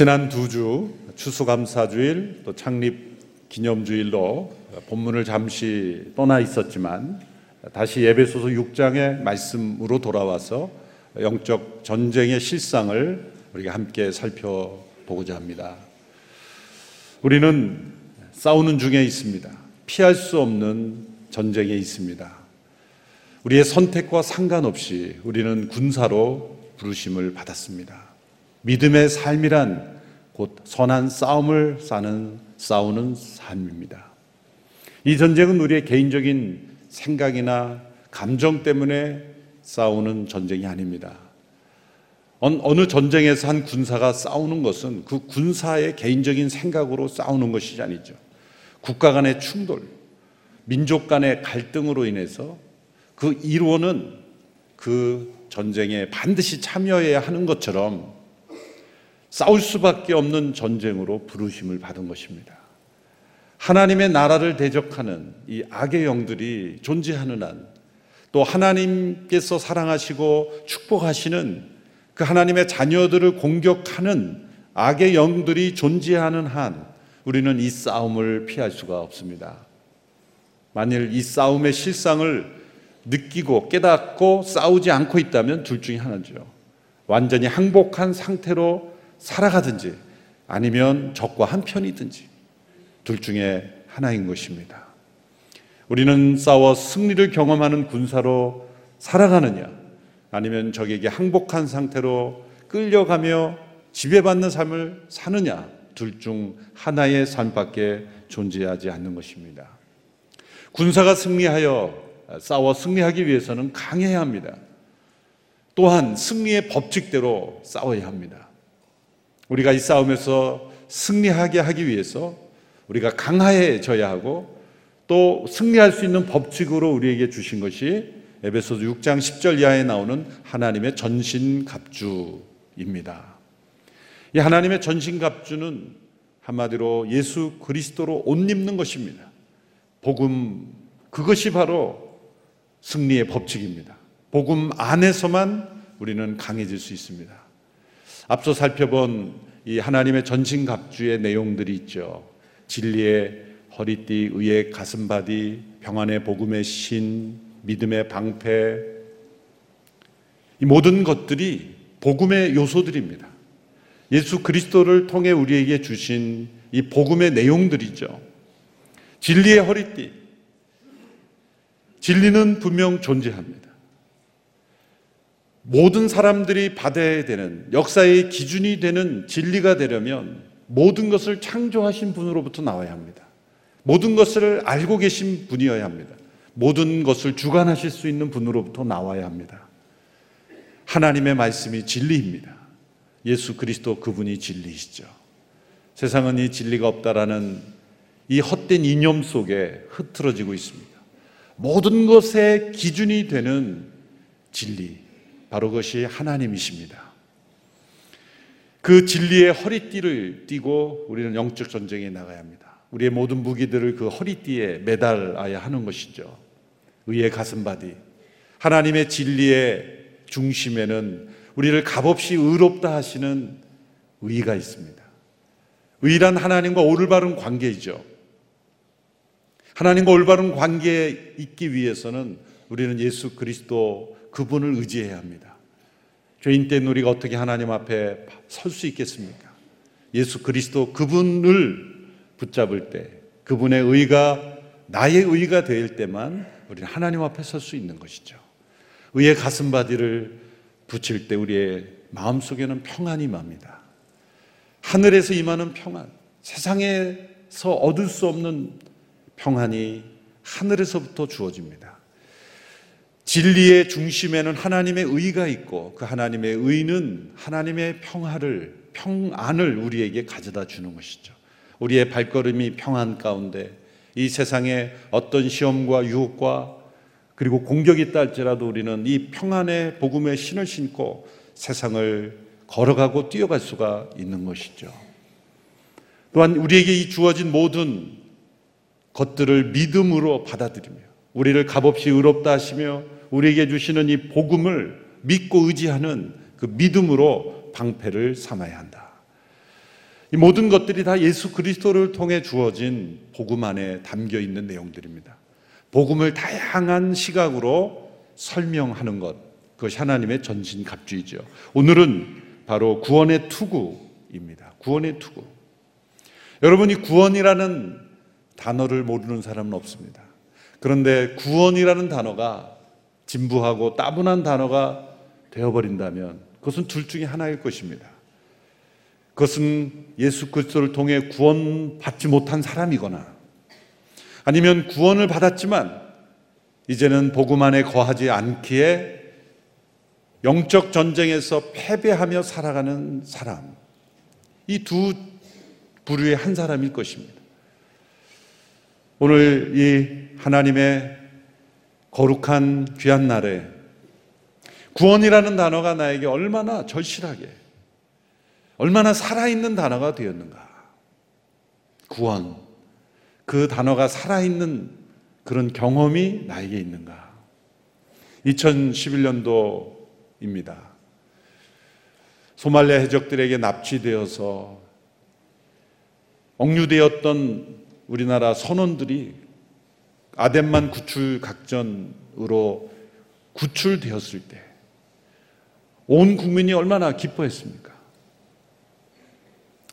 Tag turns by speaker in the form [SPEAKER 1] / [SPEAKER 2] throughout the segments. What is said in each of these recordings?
[SPEAKER 1] 지난 두 주 추수감사주일 또 창립 기념주일로 본문을 잠시 떠나 있었지만 다시 예배소서 6장의 말씀으로 돌아와서 영적 전쟁의 실상을 우리가 함께 살펴보고자 합니다. 우리는 싸우는 중에 있습니다. 피할 수 없는 전쟁에 있습니다. 우리의 선택과 상관없이 우리는 군사로 부르심을 받았습니다. 믿음의 삶이란 곧 선한 싸움을 싸는 싸우는 삶입니다. 이 전쟁은 우리의 개인적인 생각이나 감정 때문에 싸우는 전쟁이 아닙니다. 어느 전쟁에서 한 군사가 싸우는 것은 그 군사의 개인적인 생각으로 싸우는 것이 아니죠. 국가 간의 충돌, 민족 간의 갈등으로 인해서 그 일원은 그 전쟁에 반드시 참여해야 하는 것처럼 싸울 수밖에 없는 전쟁으로 부르심을 받은 것입니다. 하나님의 나라를 대적하는 이 악의 영들이 존재하는 한, 또 하나님께서 사랑하시고 축복하시는 그 하나님의 자녀들을 공격하는 악의 영들이 존재하는 한, 우리는 이 싸움을 피할 수가 없습니다. 만일 이 싸움의 실상을 느끼고 깨닫고 싸우지 않고 있다면 둘 중에 하나죠. 완전히 항복한 상태로 살아가든지 아니면 적과 한편이든지 둘 중에 하나인 것입니다. 우리는 싸워 승리를 경험하는 군사로 살아가느냐 아니면 적에게 항복한 상태로 끌려가며 지배받는 삶을 사느냐 둘 중 하나의 삶밖에 존재하지 않는 것입니다. 군사가 승리하여 싸워 승리하기 위해서는 강해야 합니다. 또한 승리의 법칙대로 싸워야 합니다. 우리가 이 싸움에서 승리하게 하기 위해서 우리가 강화해져야 하고 또 승리할 수 있는 법칙으로 우리에게 주신 것이 에베소서 6장 10절 이하에 나오는 하나님의 전신갑주입니다. 이 하나님의 전신갑주는 한마디로 예수 그리스도로 옷 입는 것입니다. 복음 그것이 바로 승리의 법칙입니다. 복음 안에서만 우리는 강해질 수 있습니다. 앞서 살펴본 이 하나님의 전신갑주의 내용들이 있죠. 진리의 허리띠, 의의 가슴바디, 평안의 복음의 신, 믿음의 방패. 이 모든 것들이 복음의 요소들입니다. 예수 그리스도를 통해 우리에게 주신 이 복음의 내용들이죠. 진리의 허리띠. 진리는 분명 존재합니다. 모든 사람들이 받아야 되는 역사의 기준이 되는 진리가 되려면 모든 것을 창조하신 분으로부터 나와야 합니다. 모든 것을 알고 계신 분이어야 합니다. 모든 것을 주관하실 수 있는 분으로부터 나와야 합니다. 하나님의 말씀이 진리입니다. 예수 그리스도 그분이 진리이시죠. 세상은 이 진리가 없다라는 이 헛된 이념 속에 흐트러지고 있습니다. 모든 것의 기준이 되는 진리, 바로 그것이 하나님이십니다. 그 진리의 허리띠를 띠고 우리는 영적 전쟁에 나가야 합니다. 우리의 모든 무기들을 그 허리띠에 매달아야 하는 것이죠. 의의 가슴바디. 하나님의 진리의 중심에는 우리를 값없이 의롭다 하시는 의가 있습니다. 의란 하나님과 올바른 관계이죠. 하나님과 올바른 관계에 있기 위해서는 우리는 예수 그리스도 그분을 의지해야 합니다. 죄인 된 우리가 어떻게 하나님 앞에 설 수 있겠습니까? 예수 그리스도 그분을 붙잡을 때 그분의 의가 나의 의가 될 때만 우리는 하나님 앞에 설 수 있는 것이죠. 의의 가슴바디를 붙일 때 우리의 마음속에는 평안이 맙니다. 하늘에서 임하는 평안, 세상에서 얻을 수 없는 평안이 하늘에서부터 주어집니다. 진리의 중심에는 하나님의 의가 있고 그 하나님의 의는 하나님의 평화를 평안을 우리에게 가져다 주는 것이죠. 우리의 발걸음이 평안 가운데 이 세상에 어떤 시험과 유혹과 그리고 공격이 있다 할지라도 우리는 이 평안의 복음의 신을 신고 세상을 걸어가고 뛰어갈 수가 있는 것이죠. 또한 우리에게 이 주어진 모든 것들을 믿음으로 받아들이며 우리를 값없이 의롭다 하시며 우리에게 주시는 이 복음을 믿고 의지하는 그 믿음으로 방패를 삼아야 한다. 이 모든 것들이 다 예수 그리스도를 통해 주어진 복음 안에 담겨 있는 내용들입니다. 복음을 다양한 시각으로 설명하는 것, 그것이 하나님의 전신갑주이죠. 오늘은 바로 구원의 투구입니다. 구원의 투구. 여러분이 구원이라는 단어를 모르는 사람은 없습니다. 그런데 구원이라는 단어가 진부하고 따분한 단어가 되어버린다면 그것은 둘 중에 하나일 것입니다. 그것은 예수 그리스도를 통해 구원받지 못한 사람이거나 아니면 구원을 받았지만 이제는 복음 안에 거하지 않기에 영적 전쟁에서 패배하며 살아가는 사람. 이 두 부류의 한 사람일 것입니다. 오늘 이 하나님의 거룩한 귀한 날에 구원이라는 단어가 나에게 얼마나 절실하게, 얼마나 살아있는 단어가 되었는가. 구원. 그 단어가 살아있는 그런 경험이 나에게 있는가. 2011년도입니다. 소말리아 해적들에게 납치되어서 억류되었던 우리나라 선원들이 아덴만 구출 각전으로 구출되었을 때 온 국민이 얼마나 기뻐했습니까?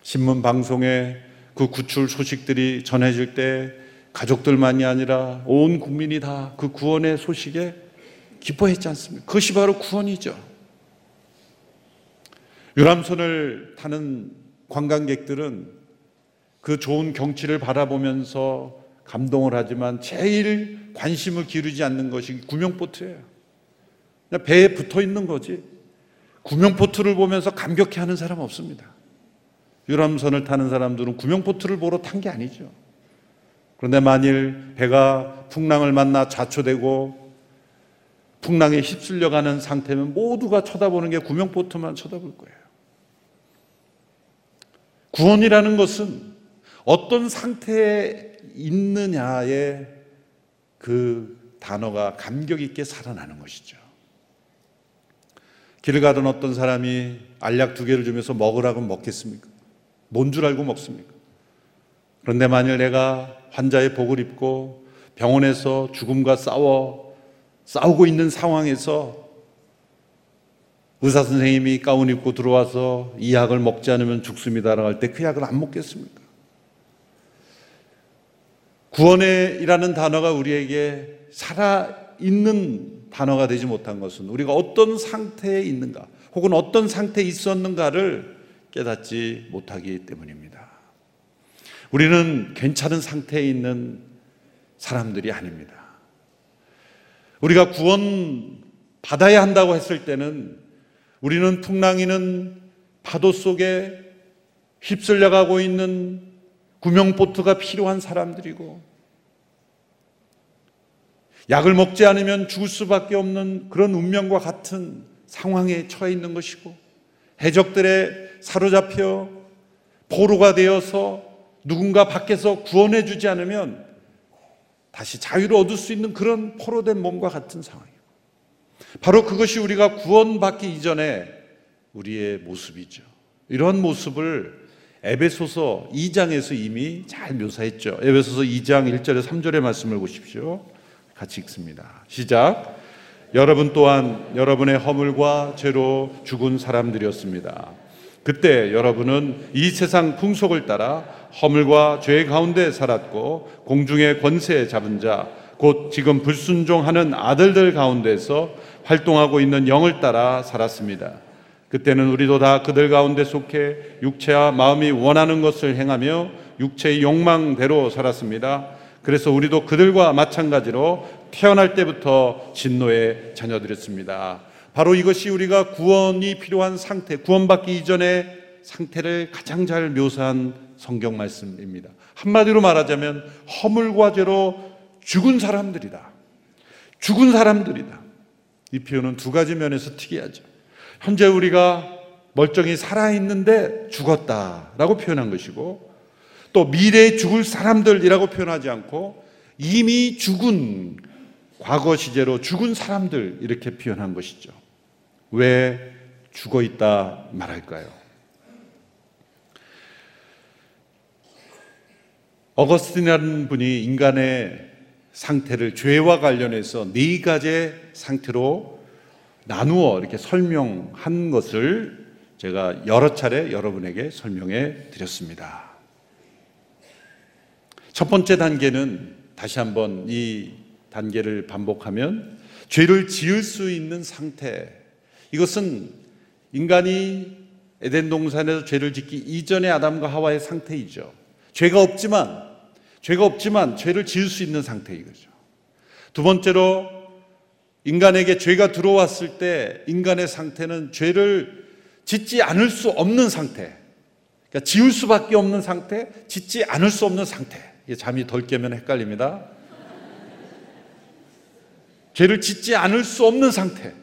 [SPEAKER 1] 신문 방송에 그 구출 소식들이 전해질 때 가족들만이 아니라 온 국민이 다 그 구원의 소식에 기뻐했지 않습니까? 그것이 바로 구원이죠. 유람선을 타는 관광객들은 그 좋은 경치를 바라보면서 감동을 하지만 제일 관심을 기르지 않는 것이 구명보트예요. 그냥 배에 붙어 있는 거지. 구명보트를 보면서 감격해 하는 사람 없습니다. 유람선을 타는 사람들은 구명보트를 보러 탄 게 아니죠. 그런데 만일 배가 풍랑을 만나 좌초되고 풍랑에 휩쓸려 가는 상태면 모두가 쳐다보는 게 구명보트만 쳐다볼 거예요. 구원이라는 것은 어떤 상태에 있느냐에 그 단어가 감격 있게 살아나는 것이죠. 길을 가던 어떤 사람이 알약 두 개를 주면서 먹으라고 먹겠습니까? 뭔 줄 알고 먹습니까? 그런데 만일 내가 환자의 복을 입고 병원에서 죽음과 싸워 싸우고 있는 상황에서 의사 선생님이 가운 입고 들어와서 이 약을 먹지 않으면 죽습니다라고 할 때 그 약을 안 먹겠습니까? 구원이라는 단어가 우리에게 살아있는 단어가 되지 못한 것은 우리가 어떤 상태에 있는가 혹은 어떤 상태에 있었는가를 깨닫지 못하기 때문입니다. 우리는 괜찮은 상태에 있는 사람들이 아닙니다. 우리가 구원 받아야 한다고 했을 때는 우리는 풍랑이는 파도 속에 휩쓸려 가고 있는 구명보트가 필요한 사람들이고 약을 먹지 않으면 죽을 수밖에 없는 그런 운명과 같은 상황에 처해 있는 것이고 해적들의 사로잡혀 포로가 되어서 누군가 밖에서 구원해 주지 않으면 다시 자유를 얻을 수 있는 그런 포로된 몸과 같은 상황이에요. 바로 그것이 우리가 구원받기 이전에 우리의 모습이죠. 이런 모습을 에베소서 2장에서 이미 잘 묘사했죠. 에베소서 2장 1절에 3절의 말씀을 보십시오. 같이 읽습니다. 시작. 여러분 또한 여러분의 허물과 죄로 죽은 사람들이었습니다. 그때 여러분은 이 세상 풍속을 따라 허물과 죄 가운데 살았고 공중의 권세 잡은 자, 곧 지금 불순종하는 아들들 가운데서 활동하고 있는 영을 따라 살았습니다. 그때는 우리도 다 그들 가운데 속해 육체와 마음이 원하는 것을 행하며 육체의 욕망대로 살았습니다. 그래서 우리도 그들과 마찬가지로 태어날 때부터 진노의 자녀들이었습니다. 바로 이것이 우리가 구원이 필요한 상태, 구원받기 이전의 상태를 가장 잘 묘사한 성경 말씀입니다. 한마디로 말하자면 허물과 죄로 죽은 사람들이다. 죽은 사람들이다. 이 표현은 두 가지 면에서 특이하죠. 현재 우리가 멀쩡히 살아있는데 죽었다라고 표현한 것이고 또 미래에 죽을 사람들이라고 표현하지 않고 이미 죽은 과거 시제로 죽은 사람들 이렇게 표현한 것이죠. 왜 죽어 있다 말할까요? 어거스틴이라는 분이 인간의 상태를 죄와 관련해서 네 가지의 상태로 나누어 이렇게 설명한 것을 제가 여러 차례 여러분에게 설명해 드렸습니다. 첫 번째 단계는 다시 한번 이 단계를 반복하면 죄를 지을 수 있는 상태. 이것은 인간이 에덴 동산에서 죄를 짓기 이전의 아담과 하와의 상태이죠. 죄가 없지만 죄가 없지만 죄를 지을 수 있는 상태 이거죠. 두 번째로 인간에게 죄가 들어왔을 때 인간의 상태는 죄를 짓지 않을 수 없는 상태. 그러니까 지을 수밖에 없는 상태, 짓지 않을 수 없는 상태. 잠이 덜 깨면 헷갈립니다. 죄를 짓지 않을 수 없는 상태.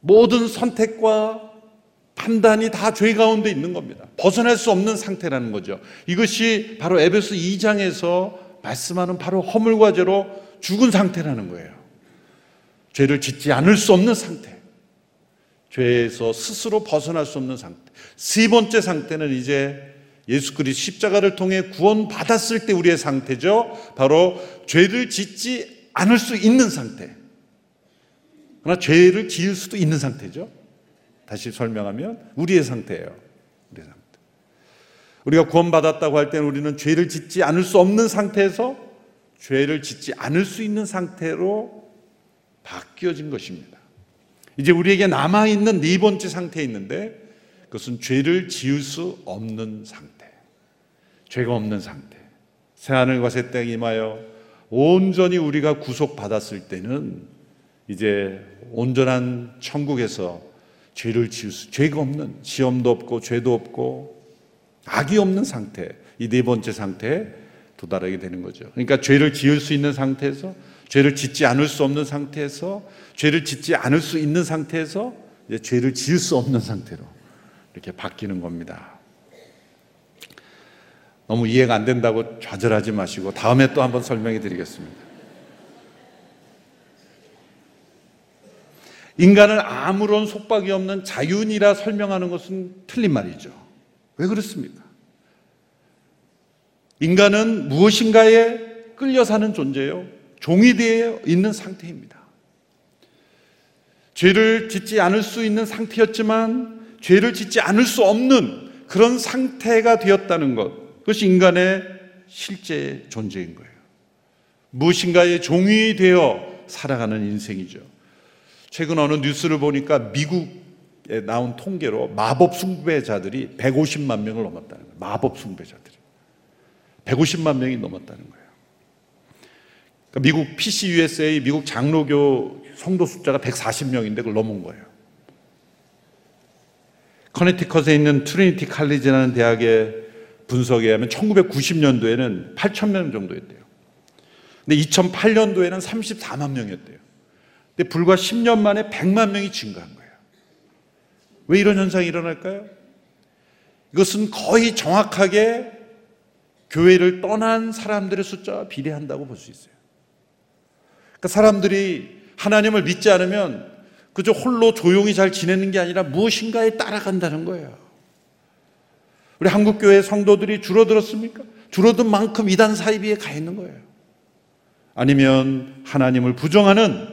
[SPEAKER 1] 모든 선택과 판단이 다 죄 가운데 있는 겁니다. 벗어날 수 없는 상태라는 거죠. 이것이 바로 에베소 2장에서 말씀하는 바로 허물과 죄로 죽은 상태라는 거예요. 죄를 짓지 않을 수 없는 상태. 죄에서 스스로 벗어날 수 없는 상태. 세 번째 상태는 이제 예수 그리스도 십자가를 통해 구원 받았을 때 우리의 상태죠. 바로 죄를 짓지 않을 수 있는 상태. 그러나 죄를 지을 수도 있는 상태죠. 다시 설명하면 우리의 상태예요. 우리의 상태. 우리가 구원받았다고 할 때는 우리는 죄를 짓지 않을 수 없는 상태에서 죄를 짓지 않을 수 있는 상태로 바뀌어진 것입니다. 이제 우리에게 남아있는 네 번째 상태에 있는데 그것은 죄를 지을 수 없는 상태. 죄가 없는 상태. 새하늘과 새 땅이 임하여 온전히 우리가 구속받았을 때는 이제 온전한 천국에서 죄를 지을 수, 죄가 없는, 시험도 없고, 죄도 없고, 악이 없는 상태, 이 네 번째 상태에 도달하게 되는 거죠. 그러니까 죄를 지을 수 있는 상태에서, 죄를 짓지 않을 수 없는 상태에서, 죄를 짓지 않을 수 있는 상태에서, 죄를 지을 수 없는 상태로 이렇게 바뀌는 겁니다. 너무 이해가 안 된다고 좌절하지 마시고, 다음에 또 한번 설명해 드리겠습니다. 인간을 아무런 속박이 없는 자윤이라 설명하는 것은 틀린 말이죠. 왜 그렇습니까? 인간은 무엇인가에 끌려 사는 존재요. 종이 되어 있는 상태입니다. 죄를 짓지 않을 수 있는 상태였지만 죄를 짓지 않을 수 없는 그런 상태가 되었다는 것. 그것이 인간의 실제 존재인 거예요. 무엇인가의 종이 되어 살아가는 인생이죠. 최근 어느 뉴스를 보니까 미국에 나온 통계로 마법 숭배자들이 150만 명을 넘었다는 거예요. 마법 숭배자들이. 150만 명이 넘었다는 거예요. 그러니까 미국 PCUSA 미국 장로교 성도 숫자가 140명인데 그걸 넘은 거예요. 커네티컷에 있는 트리니티 칼리지라는 대학의 분석에 의하면 1990년도에는 8천 명 정도였대요. 근데 2008년도에는 34만 명이었대요. 근데 불과 10년 만에 100만 명이 증가한 거예요. 왜 이런 현상이 일어날까요? 이것은 거의 정확하게 교회를 떠난 사람들의 숫자와 비례한다고 볼 수 있어요. 그러니까 사람들이 하나님을 믿지 않으면 그저 홀로 조용히 잘 지내는 게 아니라 무엇인가에 따라간다는 거예요. 우리 한국교회 성도들이 줄어들었습니까? 줄어든 만큼 이단 사이비에 가 있는 거예요. 아니면 하나님을 부정하는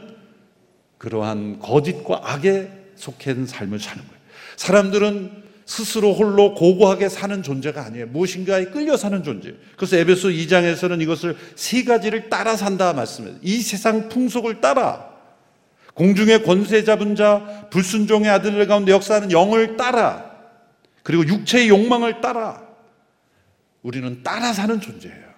[SPEAKER 1] 그러한 거짓과 악에 속한 삶을 사는 거예요. 사람들은 스스로 홀로 고고하게 사는 존재가 아니에요. 무엇인가에 끌려 사는 존재. 그래서 에베소 2장에서는 이것을 세 가지를 따라 산다 말씀해요. 이 세상 풍속을 따라 공중의 권세 잡은 자, 불순종의 아들들 가운데 역사하는 영을 따라 그리고 육체의 욕망을 따라 우리는 따라 사는 존재예요.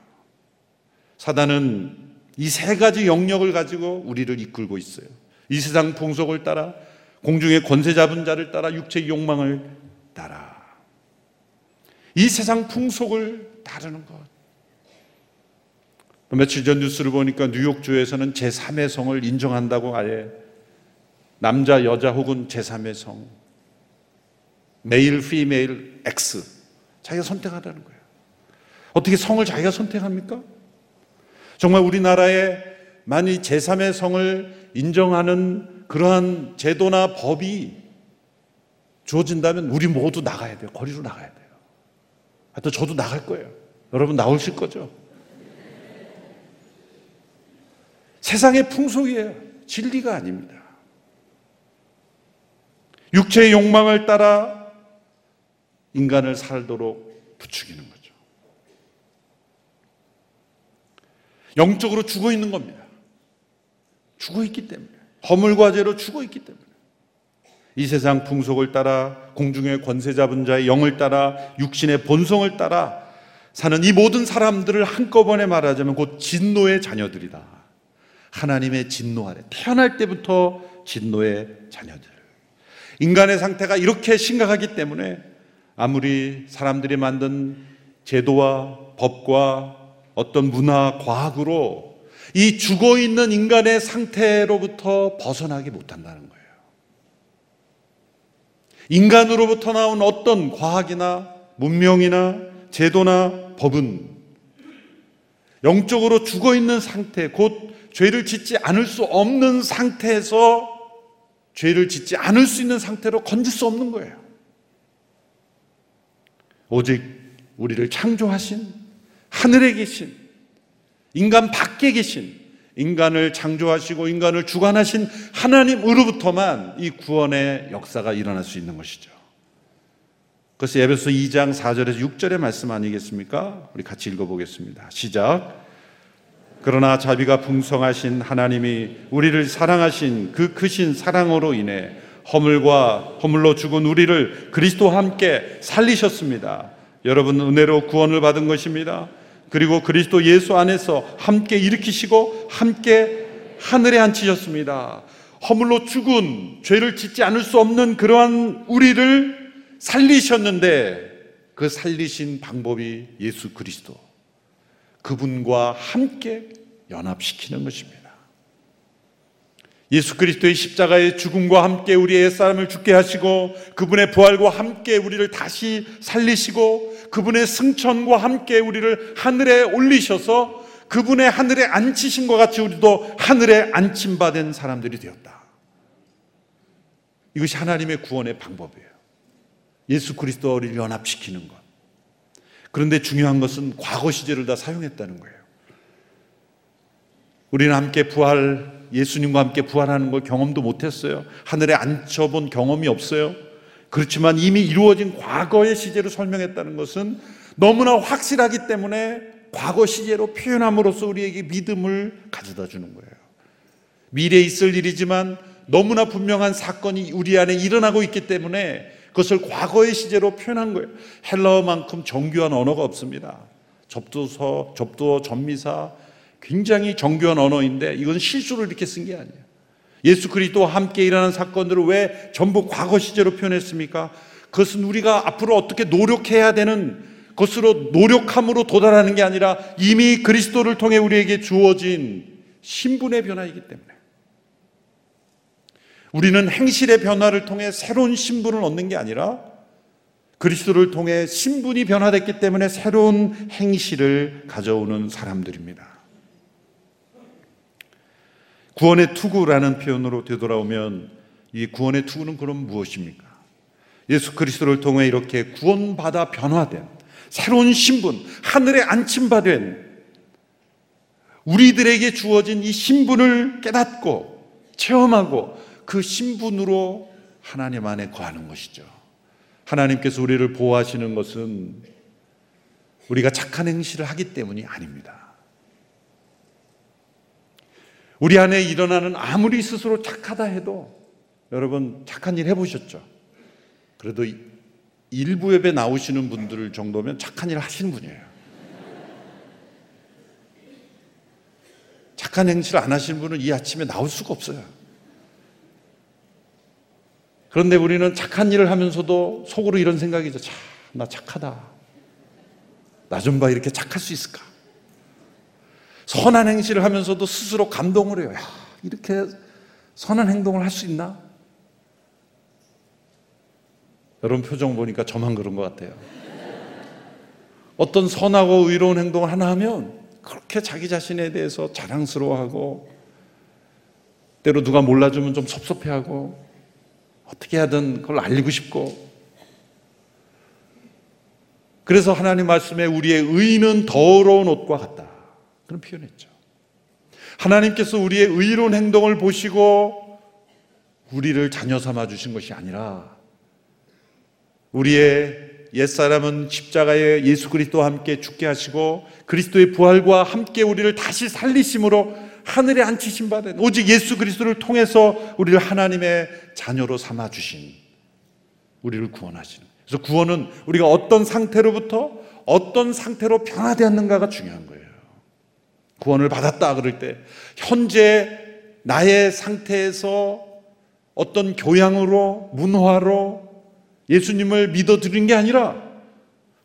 [SPEAKER 1] 사단은 이 세 가지 영역을 가지고 우리를 이끌고 있어요. 이 세상 풍속을 따라 공중의 권세 잡은 자를 따라 육체의 욕망을 따라 이 세상 풍속을 따르는 것. 며칠 전 뉴스를 보니까 뉴욕주에서는 제3의 성을 인정한다고 아예 남자, 여자 혹은 제3의 성 메일, 피메일, X 자기가 선택하라는 거예요. 어떻게 성을 자기가 선택합니까? 정말 우리나라에 만일 제3의 성을 인정하는 그러한 제도나 법이 주어진다면 우리 모두 나가야 돼요. 거리로 나가야 돼요. 하여튼 저도 나갈 거예요. 여러분 나오실 거죠? 세상의 풍속이에요. 진리가 아닙니다. 육체의 욕망을 따라 인간을 살도록 부추기는 거죠. 영적으로 죽어 있는 겁니다. 죽어 있기 때문에. 허물과 죄로 죽어 있기 때문에. 이 세상 풍속을 따라 공중의 권세 잡은 자의 영을 따라 육신의 본성을 따라 사는 이 모든 사람들을 한꺼번에 말하자면 곧 진노의 자녀들이다. 하나님의 진노 아래 태어날 때부터 진노의 자녀들. 인간의 상태가 이렇게 심각하기 때문에 아무리 사람들이 만든 제도와 법과 어떤 문화, 과학으로 이 죽어 있는 인간의 상태로부터 벗어나지 못한다는 거예요. 인간으로부터 나온 어떤 과학이나 문명이나 제도나 법은 영적으로 죽어 있는 상태, 곧 죄를 짓지 않을 수 없는 상태에서 죄를 짓지 않을 수 있는 상태로 건질 수 없는 거예요. 오직 우리를 창조하신 하늘에 계신 인간 밖에 계신 인간을 창조하시고 인간을 주관하신 하나님으로부터만 이 구원의 역사가 일어날 수 있는 것이죠. 그래서 에베소 2장 4절에서 6절의 말씀 아니겠습니까? 우리 같이 읽어보겠습니다. 시작. 그러나 자비가 풍성하신 하나님이 우리를 사랑하신 그 크신 사랑으로 인해 허물과 허물로 죽은 우리를 그리스도와 함께 살리셨습니다. 여러분 은혜로 구원을 받은 것입니다. 그리고 그리스도 예수 안에서 함께 일으키시고 함께 하늘에 앉히셨습니다. 허물로 죽은 죄를 짓지 않을 수 없는 그러한 우리를 살리셨는데 그 살리신 방법이 예수 그리스도. 그분과 함께 연합시키는 것입니다. 예수 그리스도의 십자가의 죽음과 함께 우리의 옛사람을 죽게 하시고 그분의 부활과 함께 우리를 다시 살리시고 그분의 승천과 함께 우리를 하늘에 올리셔서 그분의 하늘에 앉히신 것 같이 우리도 하늘에 앉힌받은 사람들이 되었다. 이것이 하나님의 구원의 방법이에요. 예수 그리스도와 우리를 연합시키는 것. 그런데 중요한 것은 과거 시제를 다 사용했다는 거예요. 우리는 함께 부활, 예수님과 함께 부활하는 걸 경험도 못했어요. 하늘에 앉혀본 경험이 없어요. 그렇지만 이미 이루어진 과거의 시제로 설명했다는 것은 너무나 확실하기 때문에 과거 시제로 표현함으로써 우리에게 믿음을 가져다 주는 거예요. 미래에 있을 일이지만 너무나 분명한 사건이 우리 안에 일어나고 있기 때문에 그것을 과거의 시제로 표현한 거예요. 헬라어만큼 정교한 언어가 없습니다. 접두서, 접두어, 전미사 굉장히 정교한 언어인데 이건 실수를 이렇게 쓴 게 아니에요. 예수 그리스도와 함께 일어난 사건들을 왜 전부 과거 시제로 표현했습니까? 그것은 우리가 앞으로 어떻게 노력해야 되는 것으로 노력함으로 도달하는 게 아니라 이미 그리스도를 통해 우리에게 주어진 신분의 변화이기 때문에 우리는 행실의 변화를 통해 새로운 신분을 얻는 게 아니라 그리스도를 통해 신분이 변화됐기 때문에 새로운 행실을 가져오는 사람들입니다. 구원의 투구라는 표현으로 되돌아오면 이 구원의 투구는 그럼 무엇입니까? 예수 그리스도를 통해 이렇게 구원받아 변화된 새로운 신분, 하늘에 안침받은 우리들에게 주어진 이 신분을 깨닫고 체험하고 그 신분으로 하나님 안에 거하는 것이죠. 하나님께서 우리를 보호하시는 것은 우리가 착한 행실을 하기 때문이 아닙니다. 우리 안에 일어나는 아무리 스스로 착하다 해도 여러분 착한 일 해보셨죠? 그래도 일부 예배 나오시는 분들 정도면 착한 일 하시는 분이에요. 착한 행실 안 하시는 분은 이 아침에 나올 수가 없어요. 그런데 우리는 착한 일을 하면서도 속으로 이런 생각이죠. 참, 나 착하다. 나 좀 봐, 이렇게 착할 수 있을까? 선한 행실을 하면서도 스스로 감동을 해요. 야, 이렇게 선한 행동을 할 수 있나? 여러분 표정 보니까 저만 그런 것 같아요. 어떤 선하고 의로운 행동을 하나 하면 그렇게 자기 자신에 대해서 자랑스러워하고 때로 누가 몰라주면 좀 섭섭해하고 어떻게 하든 그걸 알리고 싶고 그래서 하나님 말씀에 우리의 의는 더러운 옷과 같다. 그런 표현했죠. 하나님께서 우리의 의로운 행동을 보시고 우리를 자녀 삼아 주신 것이 아니라 우리의 옛사람은 십자가에 예수 그리스도와 함께 죽게 하시고 그리스도의 부활과 함께 우리를 다시 살리심으로 하늘에 앉히신 바 된 오직 예수 그리스도를 통해서 우리를 하나님의 자녀로 삼아 주신 우리를 구원하시는 그래서 구원은 우리가 어떤 상태로부터 어떤 상태로 변화되었는가가 중요한 거예요. 구원을 받았다 그럴 때 현재 나의 상태에서 어떤 교양으로 문화로 예수님을 믿어 드린 게 아니라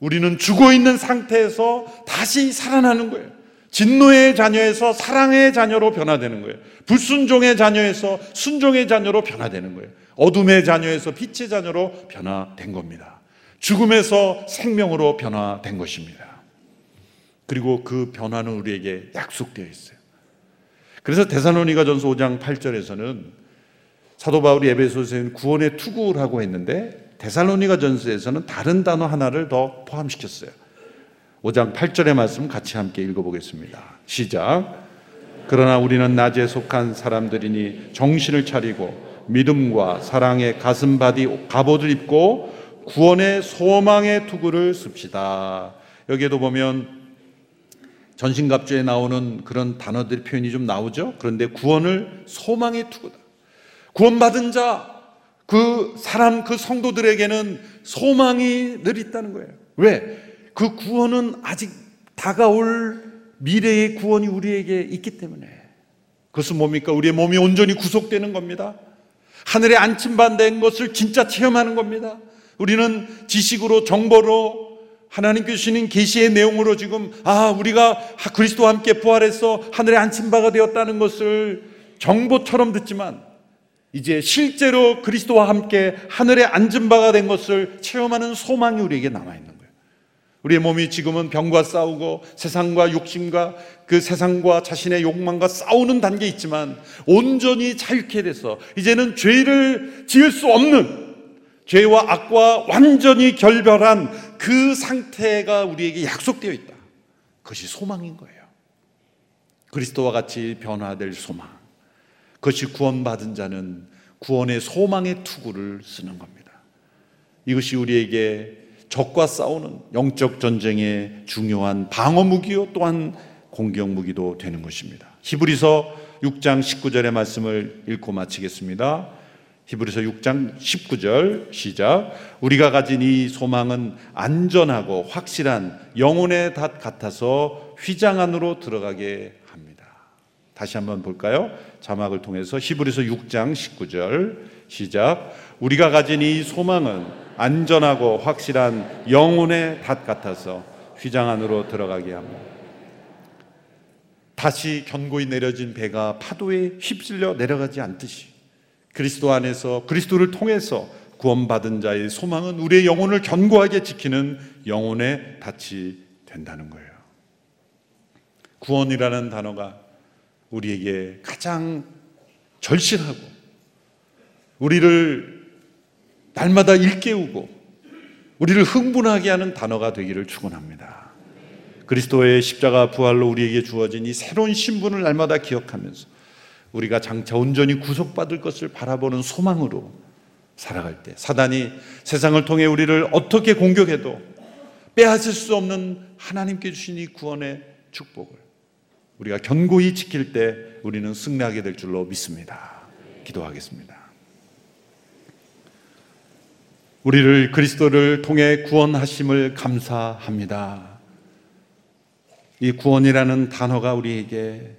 [SPEAKER 1] 우리는 죽어 있는 상태에서 다시 살아나는 거예요. 진노의 자녀에서 사랑의 자녀로 변화되는 거예요. 불순종의 자녀에서 순종의 자녀로 변화되는 거예요. 어둠의 자녀에서 빛의 자녀로 변화된 겁니다. 죽음에서 생명으로 변화된 것입니다. 그리고 그 변화는 우리에게 약속되어 있어요. 그래서 데살로니가 전서 5장 8절에서는 사도 바울이 에베소서에는 구원의 투구라고 했는데 데살로니가 전서에서는 다른 단어 하나를 더 포함시켰어요. 5장 8절의 말씀 같이 함께 읽어보겠습니다. 시작. 그러나 우리는 낮에 속한 사람들이니 정신을 차리고 믿음과 사랑의 가슴 바디 갑옷을 입고 구원의 소망의 투구를 씁시다. 여기에도 보면 전신갑주에 나오는 그런 단어들 표현이 좀 나오죠. 그런데 구원을 소망의 투구다. 구원받은 자, 그 사람, 그 성도들에게는 소망이 늘 있다는 거예요. 왜? 그 구원은 아직 다가올 미래의 구원이 우리에게 있기 때문에. 그것은 뭡니까? 우리의 몸이 온전히 구속되는 겁니다. 하늘에 안침반된 것을 진짜 체험하는 겁니다. 우리는 지식으로 정보로 하나님께 주시는 계시의 내용으로 지금 아 우리가 그리스도와 함께 부활해서 하늘에 안침 바가 되었다는 것을 정보처럼 듣지만 이제 실제로 그리스도와 함께 하늘에 앉은 바가 된 것을 체험하는 소망이 우리에게 남아 있는 거예요. 우리의 몸이 지금은 병과 싸우고 세상과 욕심과 그 세상과 자신의 욕망과 싸우는 단계에 있지만 온전히 자유케 돼서 이제는 죄를 지을 수 없는 죄와 악과 완전히 결별한 그 상태가 우리에게 약속되어 있다. 그것이 소망인 거예요. 그리스도와 같이 변화될 소망. 그것이 구원받은 자는 구원의 소망의 투구를 쓰는 겁니다. 이것이 우리에게 적과 싸우는 영적 전쟁의 중요한 방어 무기요 또한 공격 무기도 되는 것입니다. 히브리서 6장 19절의 말씀을 읽고 마치겠습니다. 히브리서 6장 19절 시작. 우리가 가진 이 소망은 안전하고 확실한 영혼의 닷 같아서 휘장 안으로 들어가게 다시 한번 볼까요? 자막을 통해서 히브리서 6장 19절 시작. 우리가 가진 이 소망은 안전하고 확실한 영혼의 닷 같아서 휘장 안으로 들어가게 합니다. 다시 견고히 내려진 배가 파도에 휩쓸려 내려가지 않듯이 그리스도 안에서 그리스도를 통해서 구원받은 자의 소망은 우리의 영혼을 견고하게 지키는 영혼의 닻이 된다는 거예요. 구원이라는 단어가 우리에게 가장 절실하고 우리를 날마다 일깨우고 우리를 흥분하게 하는 단어가 되기를 축원합니다. 그리스도의 십자가 부활로 우리에게 주어진 이 새로운 신분을 날마다 기억하면서 우리가 장차 온전히 구속받을 것을 바라보는 소망으로 살아갈 때 사단이 세상을 통해 우리를 어떻게 공격해도 빼앗을 수 없는 하나님께 주신 이 구원의 축복을 우리가 견고히 지킬 때 우리는 승리하게 될 줄로 믿습니다. 기도하겠습니다. 우리를 그리스도를 통해 구원하심을 감사합니다. 이 구원이라는 단어가 우리에게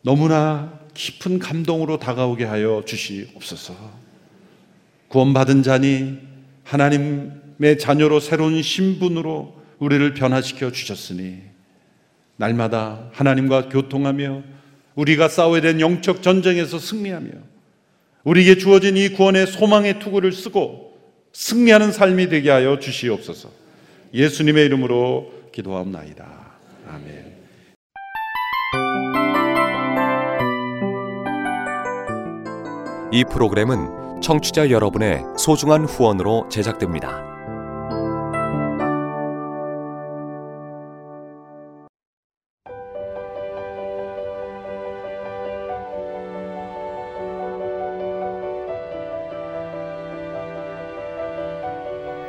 [SPEAKER 1] 너무나 깊은 감동으로 다가오게 하여 주시옵소서. 구원받은 자니 하나님의 자녀로 새로운 신분으로 우리를 변화시켜 주셨으니 날마다 하나님과 교통하며 우리가 싸워야 되는 영적 전쟁에서 승리하며 우리에게 주어진 이 구원의 소망의 투구를 쓰고 승리하는 삶이 되게 하여 주시옵소서. 예수님의 이름으로 기도하옵나이다. 아멘.
[SPEAKER 2] 이 프로그램은 청취자 여러분의 소중한 후원으로 제작됩니다.